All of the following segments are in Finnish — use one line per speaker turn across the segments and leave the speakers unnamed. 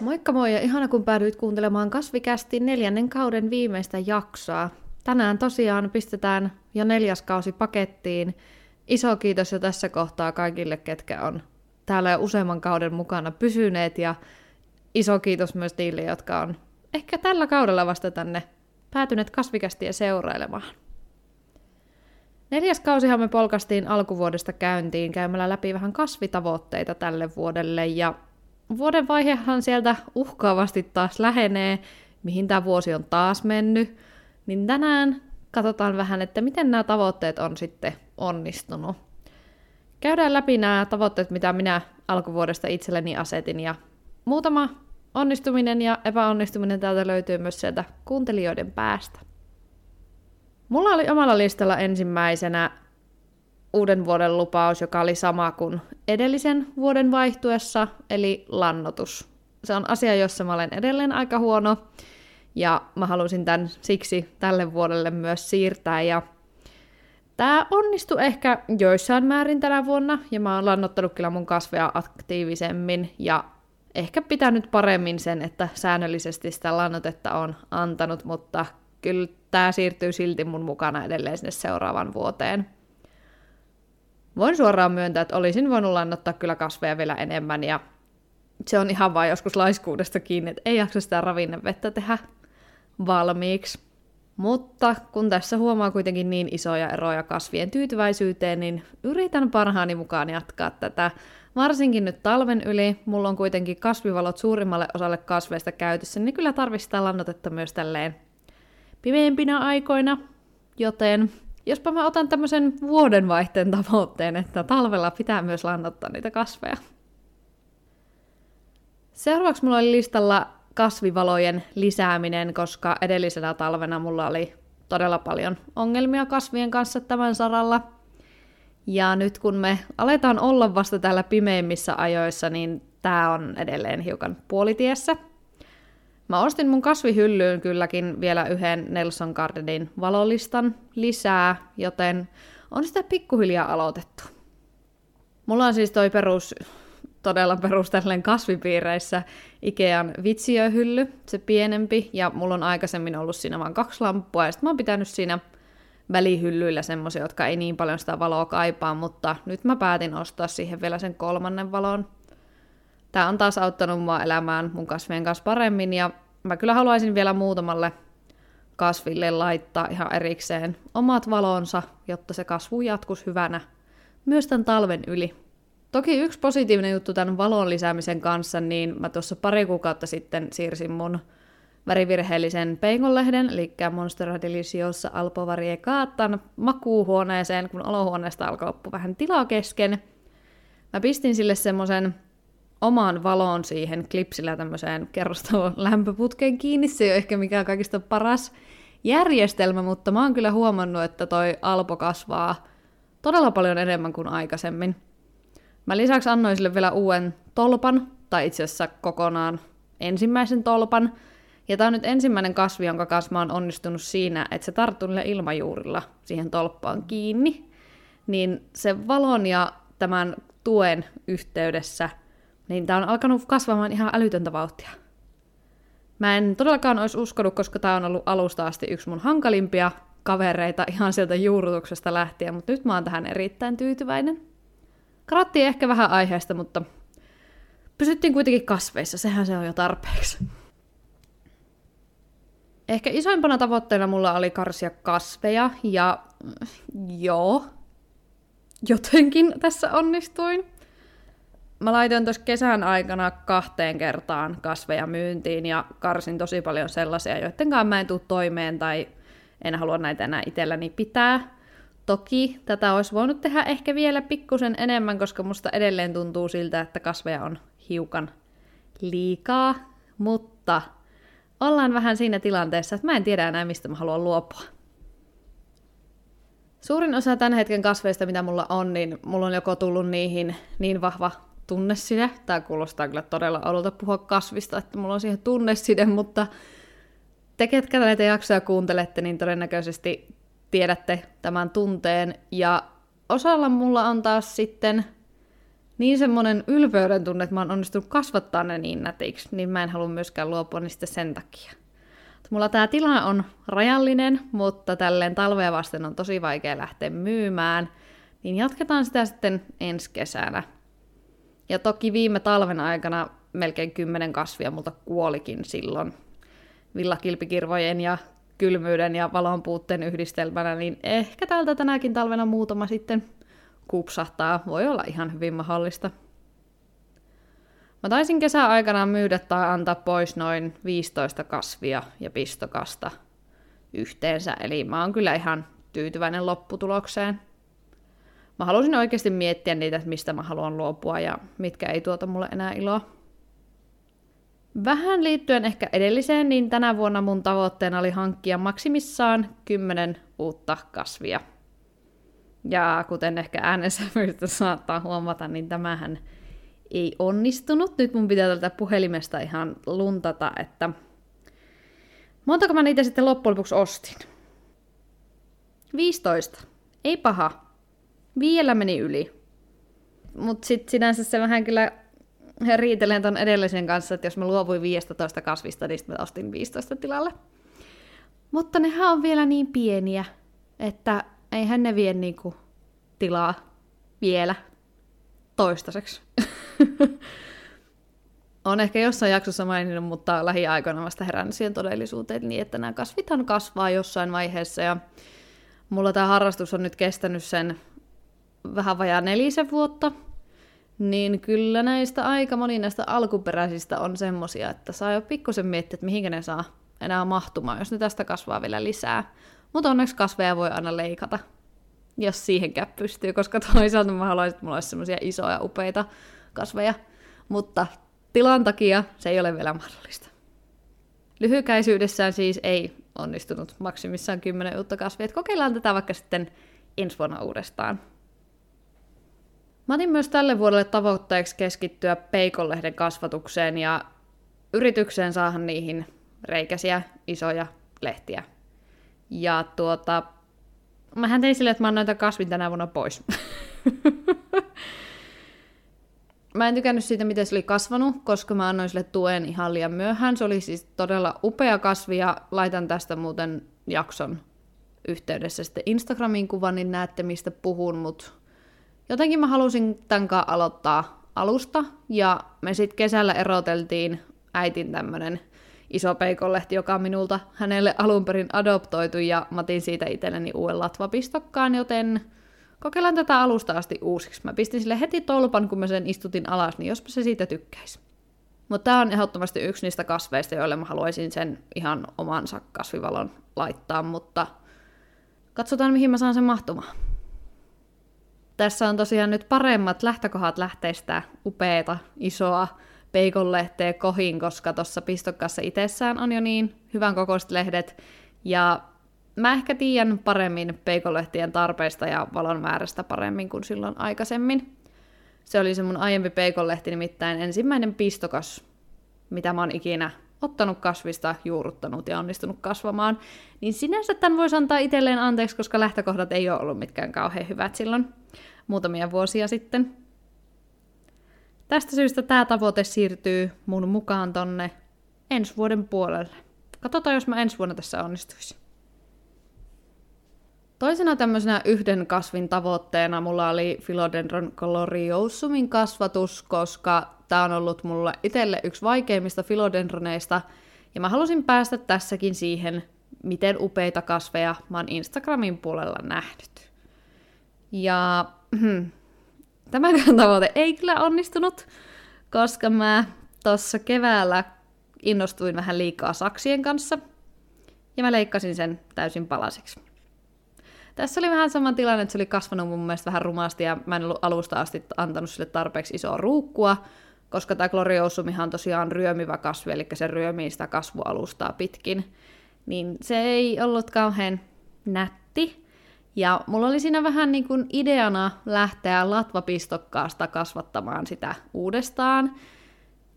Moikka moi ja ihana kun päädyit kuuntelemaan Kasvikästi neljännen kauden viimeistä jaksoa. Tänään tosiaan pistetään jo neljäs kausi pakettiin. Iso kiitos jo tässä kohtaa kaikille, ketkä on täällä jo useamman kauden mukana pysyneet ja iso kiitos myös niille, jotka on ehkä tällä kaudella vasta tänne päätyneet kasvikästiä seurailemaan. Neljäs kausihan me polkastiin alkuvuodesta käyntiin käymällä läpi vähän kasvitavoitteita tälle vuodelle ja vuoden vaihehan sieltä uhkaavasti taas lähenee, mihin tämä vuosi on taas mennyt, niin tänään katsotaan vähän, että miten nämä tavoitteet on sitten onnistunut. Käydään läpi nämä tavoitteet, mitä minä alkuvuodesta itselleni asetin, ja muutama onnistuminen ja epäonnistuminen täältä löytyy myös sieltä kuuntelijoiden päästä. Mulla oli omalla listalla ensimmäisenä uuden vuoden lupaus, joka oli sama kuin edellisen vuoden vaihtuessa, eli lannotus. Se on asia, jossa mä olen edelleen aika huono, ja mä halusin tämän siksi tälle vuodelle myös siirtää, ja Tämä onnistui ehkä joissain määrin tänä vuonna, ja mä oon lannottanut kyllä mun kasveja aktiivisemmin, ja ehkä pitänyt paremmin sen, että säännöllisesti sitä lannotetta on antanut, mutta kyllä tämä siirtyy silti mun mukana edelleen sinne seuraavan vuoteen. Voin suoraan myöntää, että olisin voinut lannottaa kyllä kasveja vielä enemmän, ja se on ihan vain joskus laiskuudesta kiinni, että ei jaksa sitä ravinnevettä tehdä valmiiksi. Mutta kun tässä huomaa kuitenkin niin isoja eroja kasvien tyytyväisyyteen, niin yritän parhaani mukaan jatkaa tätä. Varsinkin nyt talven yli, mulla on kuitenkin kasvivalot suurimmalle osalle kasveista käytössä, niin kyllä tarvitsee lannotetta myös tälleen pimeämpinä aikoina, joten jospa mä otan tämmöisen vuodenvaihteen tavoitteen, että talvella pitää myös lannottaa niitä kasveja. Seuraavaksi mulla oli listalla kasvivalojen lisääminen, koska edellisenä talvena mulla oli todella paljon ongelmia kasvien kanssa tämän saralla. Ja nyt kun me aletaan olla vasta täällä pimeimmissä ajoissa, niin tämä on edelleen hiukan puolitiessä. Mä ostin mun kasvihyllyyn kylläkin vielä yhden Nelson Gardenin valolistan lisää, joten on sitä pikkuhiljaa aloitettu. Mulla on siis toi perus todella perustellen kasvipiireissä Ikean vitsiöhylly, se pienempi, ja mulla on aikaisemmin ollut siinä vain kaksi lamppua, ja sitten mä oon pitänyt siinä välihyllyillä semmoisia, jotka ei niin paljon sitä valoa kaipaa, mutta nyt mä päätin ostaa siihen vielä sen kolmannen valon. Tämä on taas auttanut mua elämään mun kasvien kanssa paremmin, ja mä kyllä haluaisin vielä muutamalle kasville laittaa ihan erikseen omat valonsa, jotta se kasvu jatkuisi hyvänä myös tämän talven yli. Toki yksi positiivinen juttu tämän valon lisäämisen kanssa, niin mä tuossa pari kuukautta sitten siirsin mun värivirheellisen peikonlehden, eli Monstera Deliciosa Alpo Variegatan makuuhuoneeseen, kun olohuoneesta alkoi loppu vähän tilaa kesken. Mä pistin sille semmoisen oman valon siihen klipsillä tämmöiseen kerrostalon lämpöputkeen kiinni. Se ei ole ehkä mikään kaikista paras järjestelmä, mutta mä oon kyllä huomannut, että toi Alpo kasvaa todella paljon enemmän kuin aikaisemmin. Mä lisäksi annoin sille vielä uuden tolpan, tai itse asiassa kokonaan ensimmäisen tolpan. Ja tämä on nyt ensimmäinen kasvi, jonka kanssa mä oon onnistunut siinä, että se tarttuu niille ilmajuurilla siihen tolppaan kiinni. Niin se valon ja tämän tuen yhteydessä, niin tämä on alkanut kasvamaan ihan älytöntä vauhtia. Mä en todellakaan olisi uskonut, koska tämä on ollut alusta asti yksi mun hankalimpia kavereita ihan sieltä juurutuksesta lähtien, mutta nyt mä oon tähän erittäin tyytyväinen. Karattiin ehkä vähän aiheesta, mutta pysyttiin kuitenkin kasveissa, sehän se on jo tarpeeksi. Ehkä isoimpana tavoitteena mulla oli karsia kasveja, ja joo, jotenkin tässä onnistuin. Mä laitoin tuossa kesän aikana kahteen kertaan kasveja myyntiin ja karsin tosi paljon sellaisia, joiden kanssa mä en tule toimeen tai en halua näitä enää itselläni pitää. Toki tätä olisi voinut tehdä ehkä vielä pikkusen enemmän, koska musta edelleen tuntuu siltä, että kasveja on hiukan liikaa, mutta ollaan vähän siinä tilanteessa, että mä en tiedä enää, mistä mä haluan luopua. Suurin osa tämän hetken kasveista, mitä mulla on, niin mulla on joko tullut niihin niin vahva tunneside, tämä kuulostaa kyllä todella oudolta puhua kasvista, että mulla on siihen tunneside, mutta te, ketkä näitä jaksoja kuuntelette, niin todennäköisesti tiedätte tämän tunteen. Ja osalla mulla on taas sitten niin semmoinen ylpeyden tunne, että mä oon onnistunut kasvattaa ne niin nätiksi, niin mä en halua myöskään luopua niistä sen takia. Mulla tämä tila on rajallinen, mutta tälleen talvea vasten on tosi vaikea lähteä myymään, niin jatketaan sitä sitten ensi kesänä. Ja toki viime talven aikana melkein kymmenen kasvia multa kuolikin silloin villakilpikirvojen ja kylmyyden ja valon puutteen yhdistelmänä, niin ehkä täältä tänäkin talvena muutama sitten kupsahtaa. Voi olla ihan hyvin mahdollista. Mä taisin kesäaikana myydä tai antaa pois noin 15 kasvia ja pistokasta yhteensä, eli mä oon kyllä ihan tyytyväinen lopputulokseen. Mä halusin oikeasti miettiä niitä, että mistä mä haluan luopua ja mitkä ei tuota mulle enää iloa. Vähän liittyen ehkä edelliseen, niin tänä vuonna mun tavoitteena oli hankkia maksimissaan 10 uutta kasvia. Ja kuten ehkä äänessä saattaa huomata, niin tämähän ei onnistunut. Nyt mun pitää tältä puhelimesta ihan luntata, että montako mä niitä sitten loppujen lopuksi ostin. 15. Ei paha. Vielä meni yli. Mutta sitten sinänsä se vähän kyllä riitelen ton edellisen kanssa, että jos mä luovuin 15 kasvista, niin mä ostin 15 tilalle. Mutta nehän on vielä niin pieniä, että eihän ne vie niinku tilaa vielä toistaiseksi. on ehkä jossain jaksossa maininnut, mutta lähiaikoina vasta herännyt siihen todellisuuteen niin, että nämä kasvithan kasvaa jossain vaiheessa ja mulla tämä harrastus on nyt kestänyt sen vähän vajaa nelisen vuotta, niin kyllä näistä aika moni näistä alkuperäisistä on semmosia, että saa jo pikkusen miettiä, että mihinkä ne saa enää mahtumaan, jos ne tästä kasvaa vielä lisää. Mutta onneksi kasveja voi aina leikata, jos siihenkään pystyy, koska toisaalta mä haluaisin, että mulla olisi semmoisia isoja, upeita kasveja, mutta tilan takia se ei ole vielä mahdollista. Lyhykäisyydessään siis ei onnistunut maksimissaan 10 uutta kasvia. kokeillaan tätä vaikka sitten ensi vuonna uudestaan. Mä otin myös tälle vuodelle tavoitteeksi keskittyä peikonlehden kasvatukseen ja yritykseen saada niihin reikäisiä, isoja lehtiä. Ja tuota, mähän tein silleen, että mä annoin kasvin tänä vuonna pois. mä en tykännyt siitä, miten se oli kasvanut, koska mä annoin sille tuen ihan liian myöhään. Se oli siis todella upea kasvi ja laitan tästä muuten jakson yhteydessä sitten Instagramiin kuvan, niin näette mistä puhun, mutta jotenkin mä halusin tämän kanssa aloittaa alusta, ja me sitten kesällä eroteltiin äitin tämmönen iso peikonlehti, joka minulta hänelle alun perin adoptoitu, ja mä otin siitä itselleni uuden latvapistokkaan, joten kokeillaan tätä alusta asti uusiksi. Mä pistin sille heti tolpan, kun mä sen istutin alas, niin jospa se siitä tykkäisi. Mutta tämä on ehdottomasti yksi niistä kasveista, joille mä haluaisin sen ihan omansa kasvivalon laittaa, mutta katsotaan mihin mä saan sen mahtumaan. Tässä on tosiaan nyt paremmat lähtökohdat lähteistä upeeta, isoa peikonlehteä kohin, koska tuossa pistokkaassa itsessään on jo niin hyvän kokoiset lehdet. Ja mä ehkä tiedän paremmin peikonlehtien tarpeista ja valon määrästä paremmin kuin silloin aikaisemmin. Se oli se mun aiempi peikonlehti, nimittäin ensimmäinen pistokas, mitä mä oon ikinä ottanut kasvista, juuruttanut ja onnistunut kasvamaan. Niin sinänsä tämän voisi antaa itselleen anteeksi, koska lähtökohdat ei ole ollut mitkään kauhean hyvät silloin muutamia vuosia sitten. Tästä syystä tämä tavoite siirtyy mun mukaan tonne ensi vuoden puolelle. Katsotaan, jos mä ensi vuonna tässä onnistuisin. Toisena tämmöisenä yhden kasvin tavoitteena mulla oli Philodendron coloriosumin kasvatus, koska tämä on ollut mulla itselle yksi vaikeimmista philodendroneista, ja mä halusin päästä tässäkin siihen, miten upeita kasveja mä oon Instagramin puolella nähnyt. Ja hmm, tämäkään tavoite ei kyllä onnistunut, koska mä tuossa keväällä innostuin vähän liikaa saksien kanssa, ja mä leikkasin sen täysin palasiksi. Tässä oli vähän sama tilanne, että se oli kasvanut mun mielestä vähän rumasti, ja mä en ollut alusta asti antanut sille tarpeeksi isoa ruukkua, koska tämä gloriousumihan on tosiaan ryömivä kasvi, eli se ryömii sitä kasvualustaa pitkin, niin se ei ollut kauhean nätti. Ja mulla oli siinä vähän niin kuin ideana lähteä latvapistokkaasta kasvattamaan sitä uudestaan,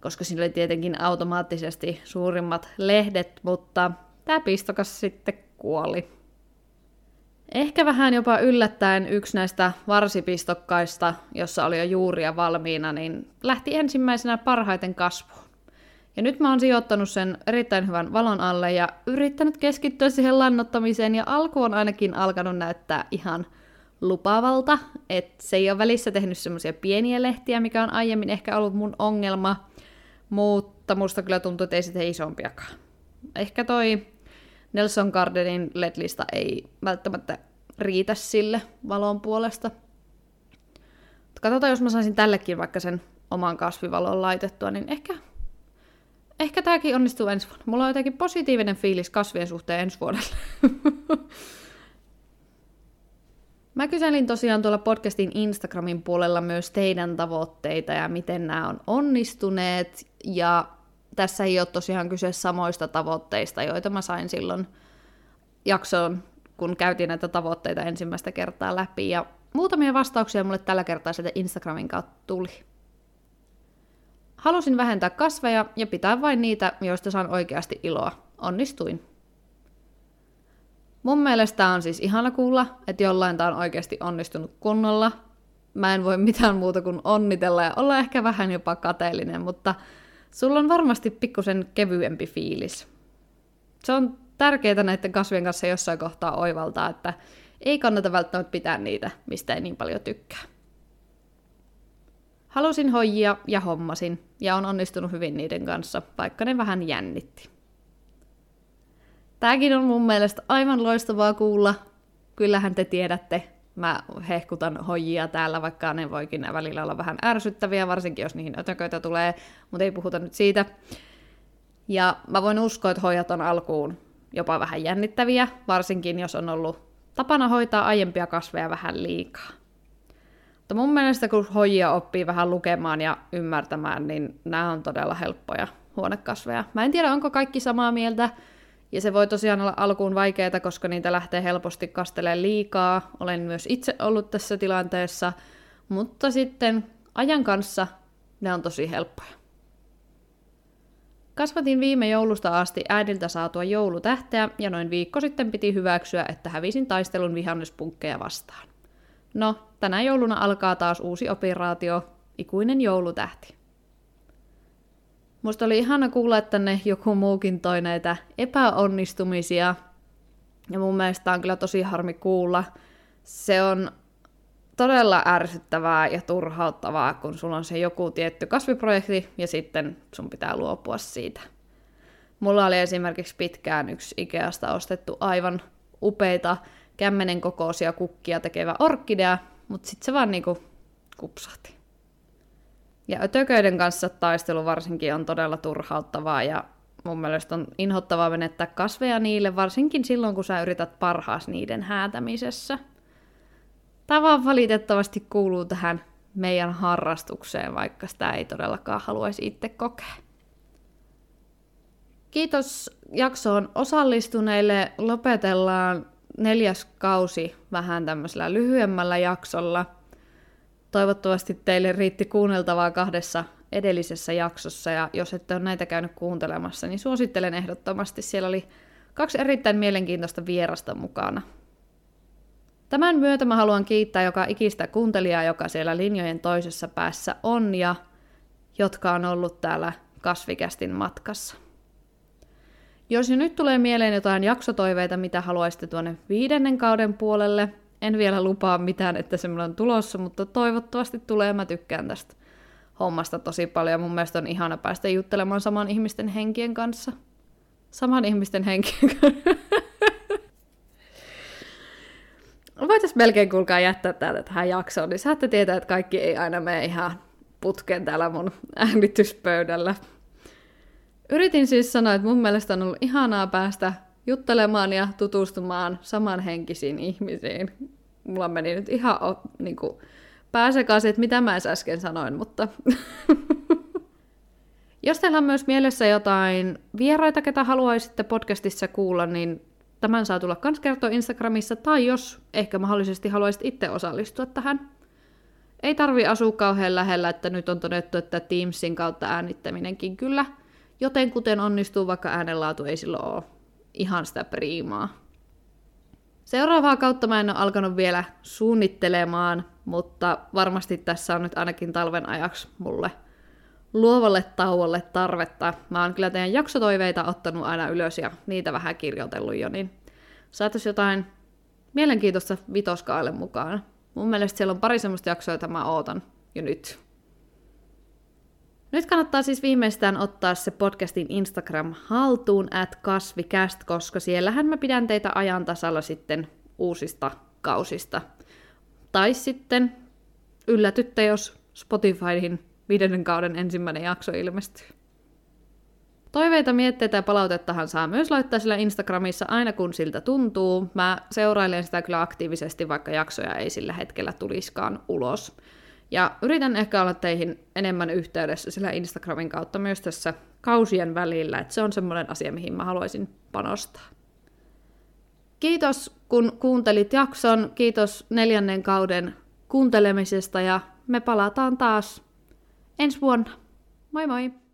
koska siinä oli tietenkin automaattisesti suurimmat lehdet, mutta tämä pistokas sitten kuoli. Ehkä vähän jopa yllättäen yksi näistä varsipistokkaista, jossa oli jo juuria valmiina, niin lähti ensimmäisenä parhaiten kasvuun. Ja nyt mä oon sijoittanut sen erittäin hyvän valon alle ja yrittänyt keskittyä siihen lannottamiseen ja alku on ainakin alkanut näyttää ihan lupavalta, että se ei ole välissä tehnyt semmoisia pieniä lehtiä, mikä on aiemmin ehkä ollut mun ongelma, mutta musta kyllä tuntuu, että ei sitten isompiakaan. Ehkä toi Nelson Gardenin LED-lista ei välttämättä riitä sille valon puolesta. Katsotaan, jos mä saisin tällekin vaikka sen oman kasvivalon laitettua, niin ehkä, ehkä tämäkin onnistuu ensi vuonna. Mulla on jotenkin positiivinen fiilis kasvien suhteen ensi vuodelle. Mä kyselin tosiaan tuolla podcastin Instagramin puolella myös teidän tavoitteita ja miten nämä on onnistuneet. Ja tässä ei ole tosiaan kyse samoista tavoitteista, joita mä sain silloin jaksoon, kun käytiin näitä tavoitteita ensimmäistä kertaa läpi. Ja muutamia vastauksia mulle tällä kertaa sieltä Instagramin kautta tuli. Halusin vähentää kasveja ja pitää vain niitä, joista saan oikeasti iloa. Onnistuin. Mun mielestä on siis ihana kuulla, että jollain tämä on oikeasti onnistunut kunnolla. Mä en voi mitään muuta kuin onnitella ja olla ehkä vähän jopa kateellinen, mutta sulla on varmasti pikkusen kevyempi fiilis. Se on tärkeää näiden kasvien kanssa jossain kohtaa oivaltaa, että ei kannata välttämättä pitää niitä, mistä ei niin paljon tykkää. Halusin hoijia ja hommasin, ja on onnistunut hyvin niiden kanssa, vaikka ne vähän jännitti. Tämäkin on mun mielestä aivan loistavaa kuulla. Kyllähän te tiedätte, mä hehkutan hojia täällä, vaikka ne voikin välillä olla vähän ärsyttäviä, varsinkin jos niihin ötököitä tulee, mutta ei puhuta nyt siitä. Ja mä voin uskoa, että hojat on alkuun jopa vähän jännittäviä, varsinkin jos on ollut tapana hoitaa aiempia kasveja vähän liikaa. Mutta mun mielestä kun hojia oppii vähän lukemaan ja ymmärtämään, niin nämä on todella helppoja huonekasveja. Mä en tiedä, onko kaikki samaa mieltä, ja se voi tosiaan olla alkuun vaikeaa, koska niitä lähtee helposti kastelemaan liikaa. Olen myös itse ollut tässä tilanteessa, mutta sitten ajan kanssa ne on tosi helppoja. Kasvatin viime joulusta asti äidiltä saatua joulutähteä ja noin viikko sitten piti hyväksyä, että hävisin taistelun vihannespunkkeja vastaan. No, tänä jouluna alkaa taas uusi operaatio, ikuinen joulutähti. Musta oli ihana kuulla, että ne joku muukin toi näitä epäonnistumisia. Ja mun mielestä on kyllä tosi harmi kuulla. Se on todella ärsyttävää ja turhauttavaa, kun sulla on se joku tietty kasviprojekti ja sitten sun pitää luopua siitä. Mulla oli esimerkiksi pitkään yksi Ikeasta ostettu aivan upeita kämmenen kokoisia kukkia tekevä orkidea, mutta sitten se vaan niinku kupsahti. Ja ötököiden kanssa taistelu varsinkin on todella turhauttavaa ja mun mielestä on inhottavaa menettää kasveja niille, varsinkin silloin kun sä yrität parhaas niiden häätämisessä. Tämä vaan valitettavasti kuuluu tähän meidän harrastukseen, vaikka sitä ei todellakaan haluaisi itse kokea. Kiitos jaksoon osallistuneille. Lopetellaan neljäs kausi vähän tämmöisellä lyhyemmällä jaksolla – Toivottavasti teille riitti kuunneltavaa kahdessa edellisessä jaksossa, ja jos ette ole näitä käynyt kuuntelemassa, niin suosittelen ehdottomasti. Siellä oli kaksi erittäin mielenkiintoista vierasta mukana. Tämän myötä mä haluan kiittää joka ikistä kuuntelijaa, joka siellä linjojen toisessa päässä on ja jotka on ollut täällä kasvikästin matkassa. Jos jo nyt tulee mieleen jotain jaksotoiveita, mitä haluaisitte tuonne viidennen kauden puolelle, en vielä lupaa mitään, että semmoinen on tulossa, mutta toivottavasti tulee. Mä tykkään tästä hommasta tosi paljon. Mun mielestä on ihana päästä juttelemaan saman ihmisten henkien kanssa. Saman ihmisten henkien kanssa. Voitaisiin melkein kuulkaa jättää täältä tähän jaksoon, niin saatte tietää, että kaikki ei aina mene ihan putken täällä mun äänityspöydällä. Yritin siis sanoa, että mun mielestä on ollut ihanaa päästä juttelemaan ja tutustumaan samanhenkisiin ihmisiin. Mulla meni nyt ihan niin kuin, pääsekaisin, että mitä mä äsken sanoin, mutta... Jos teillä on myös mielessä jotain vieraita, ketä haluaisitte podcastissa kuulla, niin tämän saa tulla kans kertoa Instagramissa, tai jos ehkä mahdollisesti haluaisit itse osallistua tähän. Ei tarvi asua kauhean lähellä, että nyt on todettu, että Teamsin kautta äänittäminenkin kyllä joten kuten onnistuu, vaikka äänenlaatu ei silloin ole ihan sitä priimaa. Seuraavaa kautta mä en ole alkanut vielä suunnittelemaan, mutta varmasti tässä on nyt ainakin talven ajaksi mulle luovalle tauolle tarvetta. Mä oon kyllä teidän jaksotoiveita ottanut aina ylös ja niitä vähän kirjoitellut jo, niin saatais jotain mielenkiintoista vitoskaalle mukaan. Mun mielestä siellä on pari semmoista jaksoa, joita mä ootan jo nyt. Nyt kannattaa siis viimeistään ottaa se podcastin Instagram haltuun at kasvikäst, koska siellähän mä pidän teitä ajan tasalla sitten uusista kausista. Tai sitten yllätytte, jos Spotifyin viidennen kauden ensimmäinen jakso ilmestyy. Toiveita, mietteitä ja palautettahan saa myös laittaa sillä Instagramissa aina kun siltä tuntuu. Mä seurailen sitä kyllä aktiivisesti, vaikka jaksoja ei sillä hetkellä tuliskaan ulos. Ja yritän ehkä olla teihin enemmän yhteydessä sillä Instagramin kautta myös tässä kausien välillä, että se on semmoinen asia, mihin mä haluaisin panostaa. Kiitos, kun kuuntelit jakson. Kiitos neljännen kauden kuuntelemisesta ja me palataan taas ensi vuonna. Moi moi!